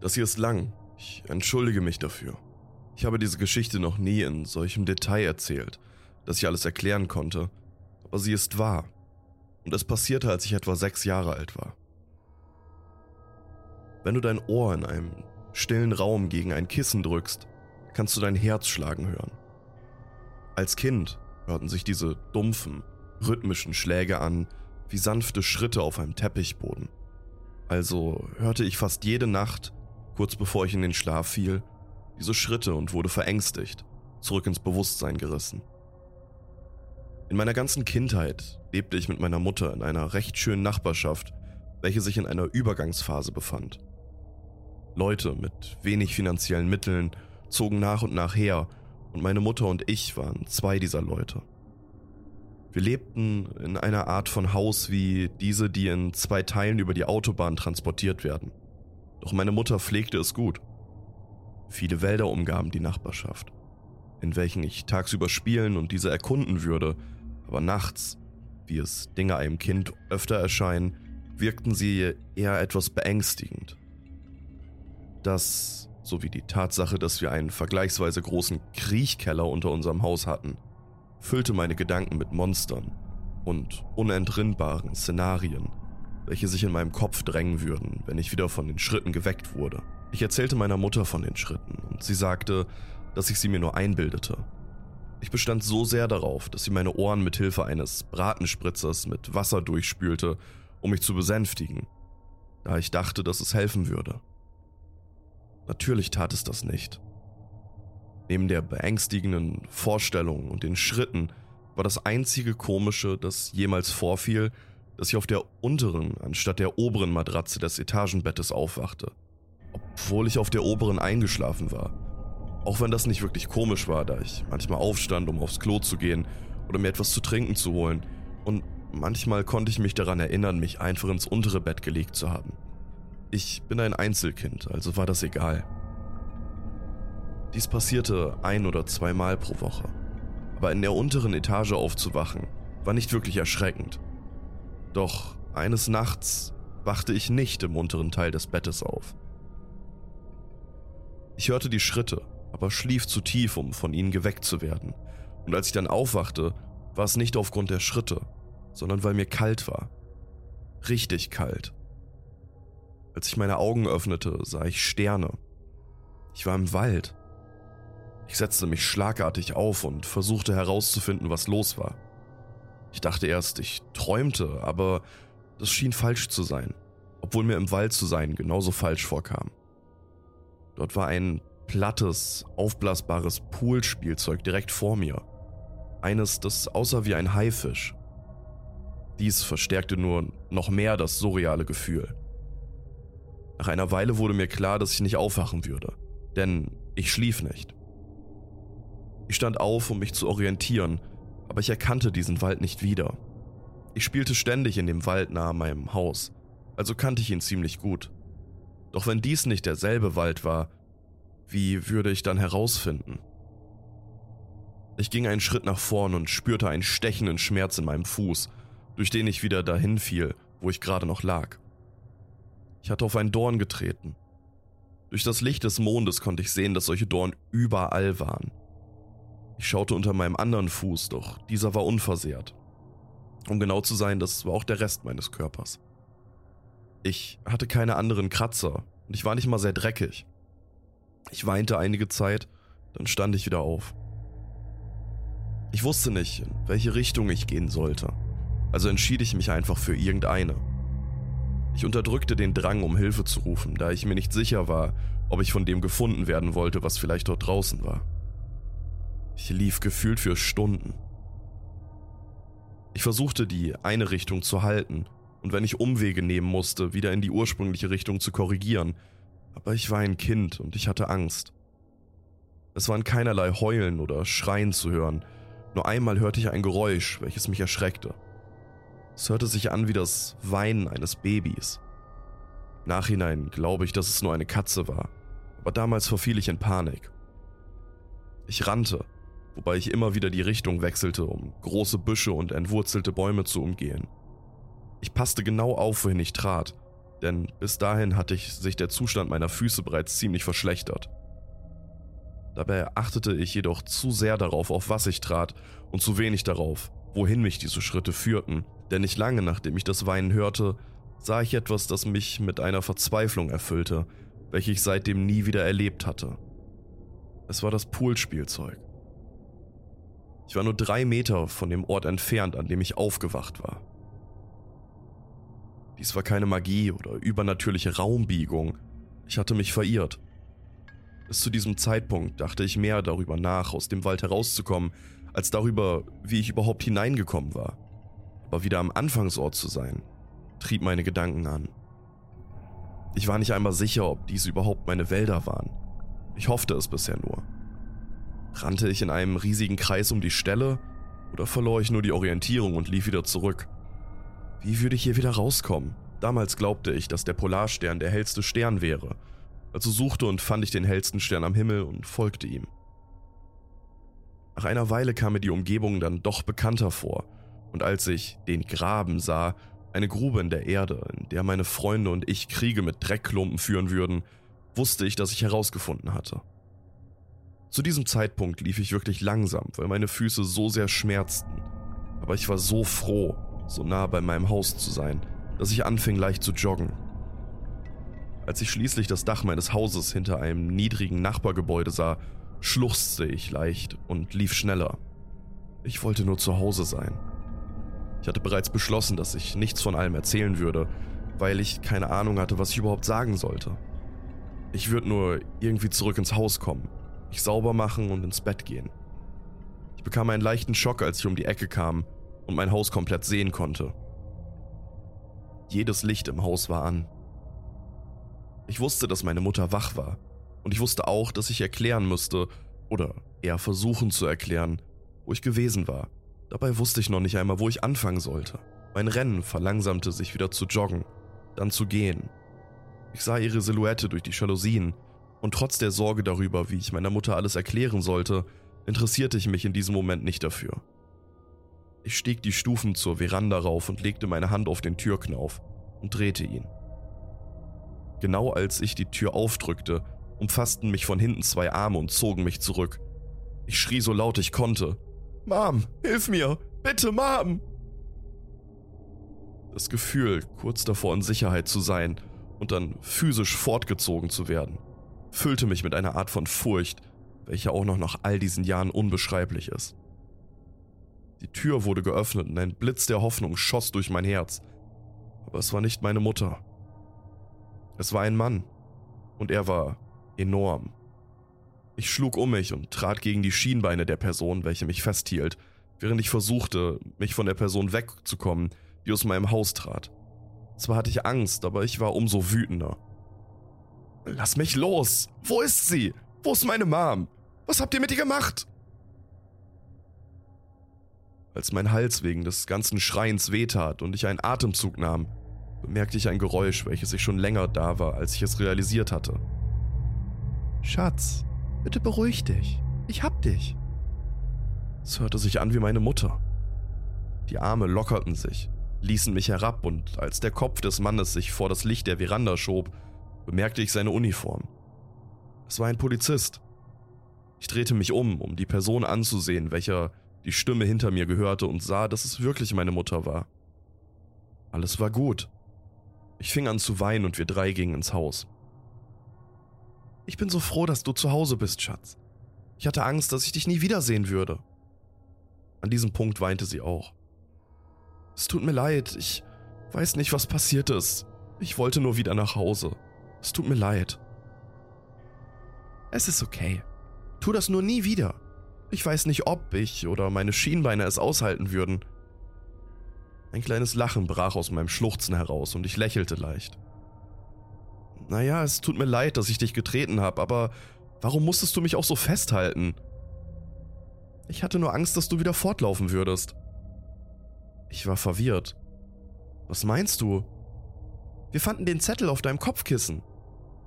Das hier ist lang. Ich entschuldige mich dafür. Ich habe diese Geschichte noch nie in solchem Detail erzählt, dass ich alles erklären konnte, aber sie ist wahr. Und es passierte, als ich etwa sechs Jahre alt war. Wenn du dein Ohr in einem stillen Raum gegen ein Kissen drückst, kannst du dein Herz schlagen hören. Als Kind hörten sich diese dumpfen, rhythmischen Schläge an, wie sanfte Schritte auf einem Teppichboden. Also hörte ich fast jede Nacht, kurz bevor ich in den Schlaf fiel, diese Schritte und wurde verängstigt, zurück ins Bewusstsein gerissen. In meiner ganzen Kindheit lebte ich mit meiner Mutter in einer recht schönen Nachbarschaft, welche sich in einer Übergangsphase befand. Leute mit wenig finanziellen Mitteln zogen nach und nach her und meine Mutter und ich waren zwei dieser Leute. Wir lebten in einer Art von Haus wie diese, die in zwei Teilen über die Autobahn transportiert werden. Doch meine Mutter pflegte es gut. Viele Wälder umgaben die Nachbarschaft, in welchen ich tagsüber spielen und diese erkunden würde, aber nachts, wie es Dinge einem Kind öfter erscheinen, wirkten sie eher etwas beängstigend. Das sowie die Tatsache, dass wir einen vergleichsweise großen Kriechkeller unter unserem Haus hatten, füllte meine Gedanken mit Monstern und unentrinnbaren Szenarien, welche sich in meinem Kopf drängen würden, wenn ich wieder von den Schritten geweckt wurde. Ich erzählte meiner Mutter von den Schritten und sie sagte, dass ich sie mir nur einbildete. Ich bestand so sehr darauf, dass sie meine Ohren mit Hilfe eines Bratenspritzers mit Wasser durchspülte, um mich zu besänftigen, da ich dachte, dass es helfen würde. Natürlich tat es das nicht. Neben der beängstigenden Vorstellung und den Schritten war das einzige Komische, das jemals vorfiel, dass ich auf der unteren anstatt der oberen Matratze des Etagenbettes aufwachte obwohl ich auf der oberen eingeschlafen war. Auch wenn das nicht wirklich komisch war, da ich manchmal aufstand, um aufs Klo zu gehen oder mir etwas zu trinken zu holen. Und manchmal konnte ich mich daran erinnern, mich einfach ins untere Bett gelegt zu haben. Ich bin ein Einzelkind, also war das egal. Dies passierte ein oder zweimal pro Woche. Aber in der unteren Etage aufzuwachen, war nicht wirklich erschreckend. Doch eines Nachts wachte ich nicht im unteren Teil des Bettes auf. Ich hörte die Schritte, aber schlief zu tief, um von ihnen geweckt zu werden. Und als ich dann aufwachte, war es nicht aufgrund der Schritte, sondern weil mir kalt war. Richtig kalt. Als ich meine Augen öffnete, sah ich Sterne. Ich war im Wald. Ich setzte mich schlagartig auf und versuchte herauszufinden, was los war. Ich dachte erst, ich träumte, aber das schien falsch zu sein, obwohl mir im Wald zu sein genauso falsch vorkam. Dort war ein plattes, aufblasbares Poolspielzeug direkt vor mir. Eines, das aussah wie ein Haifisch. Dies verstärkte nur noch mehr das surreale Gefühl. Nach einer Weile wurde mir klar, dass ich nicht aufwachen würde, denn ich schlief nicht. Ich stand auf, um mich zu orientieren, aber ich erkannte diesen Wald nicht wieder. Ich spielte ständig in dem Wald nahe meinem Haus, also kannte ich ihn ziemlich gut. Doch wenn dies nicht derselbe Wald war, wie würde ich dann herausfinden? Ich ging einen Schritt nach vorn und spürte einen stechenden Schmerz in meinem Fuß, durch den ich wieder dahin fiel, wo ich gerade noch lag. Ich hatte auf einen Dorn getreten. Durch das Licht des Mondes konnte ich sehen, dass solche Dorn überall waren. Ich schaute unter meinem anderen Fuß, doch dieser war unversehrt. Um genau zu sein, das war auch der Rest meines Körpers. Ich hatte keine anderen Kratzer und ich war nicht mal sehr dreckig. Ich weinte einige Zeit, dann stand ich wieder auf. Ich wusste nicht, in welche Richtung ich gehen sollte, also entschied ich mich einfach für irgendeine. Ich unterdrückte den Drang, um Hilfe zu rufen, da ich mir nicht sicher war, ob ich von dem gefunden werden wollte, was vielleicht dort draußen war. Ich lief gefühlt für Stunden. Ich versuchte die eine Richtung zu halten und wenn ich Umwege nehmen musste, wieder in die ursprüngliche Richtung zu korrigieren. Aber ich war ein Kind und ich hatte Angst. Es waren keinerlei Heulen oder Schreien zu hören, nur einmal hörte ich ein Geräusch, welches mich erschreckte. Es hörte sich an wie das Weinen eines Babys. Nachhinein glaube ich, dass es nur eine Katze war, aber damals verfiel ich in Panik. Ich rannte, wobei ich immer wieder die Richtung wechselte, um große Büsche und entwurzelte Bäume zu umgehen. Ich passte genau auf, wohin ich trat, denn bis dahin hatte ich sich der Zustand meiner Füße bereits ziemlich verschlechtert. Dabei achtete ich jedoch zu sehr darauf, auf was ich trat, und zu wenig darauf, wohin mich diese Schritte führten, denn nicht lange nachdem ich das Weinen hörte, sah ich etwas, das mich mit einer Verzweiflung erfüllte, welche ich seitdem nie wieder erlebt hatte. Es war das Poolspielzeug. Ich war nur drei Meter von dem Ort entfernt, an dem ich aufgewacht war. Dies war keine Magie oder übernatürliche Raumbiegung. Ich hatte mich verirrt. Bis zu diesem Zeitpunkt dachte ich mehr darüber nach, aus dem Wald herauszukommen, als darüber, wie ich überhaupt hineingekommen war. Aber wieder am Anfangsort zu sein, trieb meine Gedanken an. Ich war nicht einmal sicher, ob dies überhaupt meine Wälder waren. Ich hoffte es bisher nur. Rannte ich in einem riesigen Kreis um die Stelle oder verlor ich nur die Orientierung und lief wieder zurück? Wie würde ich hier wieder rauskommen? Damals glaubte ich, dass der Polarstern der hellste Stern wäre. Also suchte und fand ich den hellsten Stern am Himmel und folgte ihm. Nach einer Weile kam mir die Umgebung dann doch bekannter vor, und als ich den Graben sah, eine Grube in der Erde, in der meine Freunde und ich Kriege mit Dreckklumpen führen würden, wusste ich, dass ich herausgefunden hatte. Zu diesem Zeitpunkt lief ich wirklich langsam, weil meine Füße so sehr schmerzten. Aber ich war so froh, so nah bei meinem Haus zu sein, dass ich anfing leicht zu joggen. Als ich schließlich das Dach meines Hauses hinter einem niedrigen Nachbargebäude sah, schluchzte ich leicht und lief schneller. Ich wollte nur zu Hause sein. Ich hatte bereits beschlossen, dass ich nichts von allem erzählen würde, weil ich keine Ahnung hatte, was ich überhaupt sagen sollte. Ich würde nur irgendwie zurück ins Haus kommen, mich sauber machen und ins Bett gehen. Ich bekam einen leichten Schock, als ich um die Ecke kam und mein Haus komplett sehen konnte. Jedes Licht im Haus war an. Ich wusste, dass meine Mutter wach war und ich wusste auch, dass ich erklären müsste oder eher versuchen zu erklären, wo ich gewesen war. Dabei wusste ich noch nicht einmal, wo ich anfangen sollte. Mein Rennen verlangsamte sich wieder zu joggen, dann zu gehen. Ich sah ihre Silhouette durch die Jalousien und trotz der Sorge darüber, wie ich meiner Mutter alles erklären sollte, interessierte ich mich in diesem Moment nicht dafür. Ich stieg die Stufen zur Veranda rauf und legte meine Hand auf den Türknauf und drehte ihn. Genau als ich die Tür aufdrückte, umfassten mich von hinten zwei Arme und zogen mich zurück. Ich schrie so laut ich konnte. Mom, hilf mir! Bitte, Mom! Das Gefühl, kurz davor in Sicherheit zu sein und dann physisch fortgezogen zu werden, füllte mich mit einer Art von Furcht, welche auch noch nach all diesen Jahren unbeschreiblich ist. Die Tür wurde geöffnet und ein Blitz der Hoffnung schoss durch mein Herz. Aber es war nicht meine Mutter. Es war ein Mann. Und er war enorm. Ich schlug um mich und trat gegen die Schienbeine der Person, welche mich festhielt, während ich versuchte, mich von der Person wegzukommen, die aus meinem Haus trat. Zwar hatte ich Angst, aber ich war umso wütender. Lass mich los! Wo ist sie? Wo ist meine Mom? Was habt ihr mit ihr gemacht? Als mein Hals wegen des ganzen Schreins wehtat und ich einen Atemzug nahm, bemerkte ich ein Geräusch, welches ich schon länger da war, als ich es realisiert hatte. Schatz, bitte beruhig dich. Ich hab dich. Es hörte sich an wie meine Mutter. Die Arme lockerten sich, ließen mich herab und als der Kopf des Mannes sich vor das Licht der Veranda schob, bemerkte ich seine Uniform. Es war ein Polizist. Ich drehte mich um, um die Person anzusehen, welcher die Stimme hinter mir gehörte und sah, dass es wirklich meine Mutter war. Alles war gut. Ich fing an zu weinen und wir drei gingen ins Haus. Ich bin so froh, dass du zu Hause bist, Schatz. Ich hatte Angst, dass ich dich nie wiedersehen würde. An diesem Punkt weinte sie auch. Es tut mir leid, ich weiß nicht, was passiert ist. Ich wollte nur wieder nach Hause. Es tut mir leid. Es ist okay. Tu das nur nie wieder. Ich weiß nicht, ob ich oder meine Schienbeine es aushalten würden. Ein kleines Lachen brach aus meinem Schluchzen heraus und ich lächelte leicht. Naja, es tut mir leid, dass ich dich getreten habe, aber warum musstest du mich auch so festhalten? Ich hatte nur Angst, dass du wieder fortlaufen würdest. Ich war verwirrt. Was meinst du? Wir fanden den Zettel auf deinem Kopfkissen,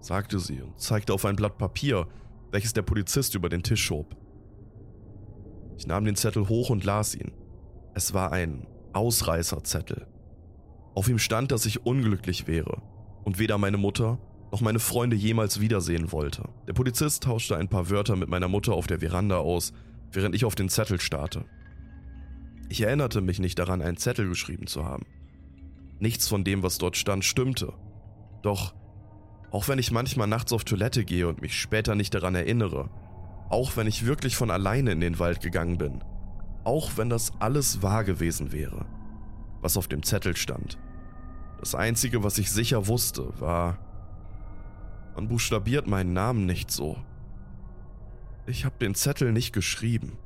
sagte sie und zeigte auf ein Blatt Papier, welches der Polizist über den Tisch schob. Ich nahm den Zettel hoch und las ihn. Es war ein Ausreißerzettel. Auf ihm stand, dass ich unglücklich wäre und weder meine Mutter noch meine Freunde jemals wiedersehen wollte. Der Polizist tauschte ein paar Wörter mit meiner Mutter auf der Veranda aus, während ich auf den Zettel starrte. Ich erinnerte mich nicht daran, einen Zettel geschrieben zu haben. Nichts von dem, was dort stand, stimmte. Doch, auch wenn ich manchmal nachts auf Toilette gehe und mich später nicht daran erinnere, auch wenn ich wirklich von alleine in den Wald gegangen bin, auch wenn das alles wahr gewesen wäre, was auf dem Zettel stand. Das Einzige, was ich sicher wusste, war, man buchstabiert meinen Namen nicht so. Ich habe den Zettel nicht geschrieben.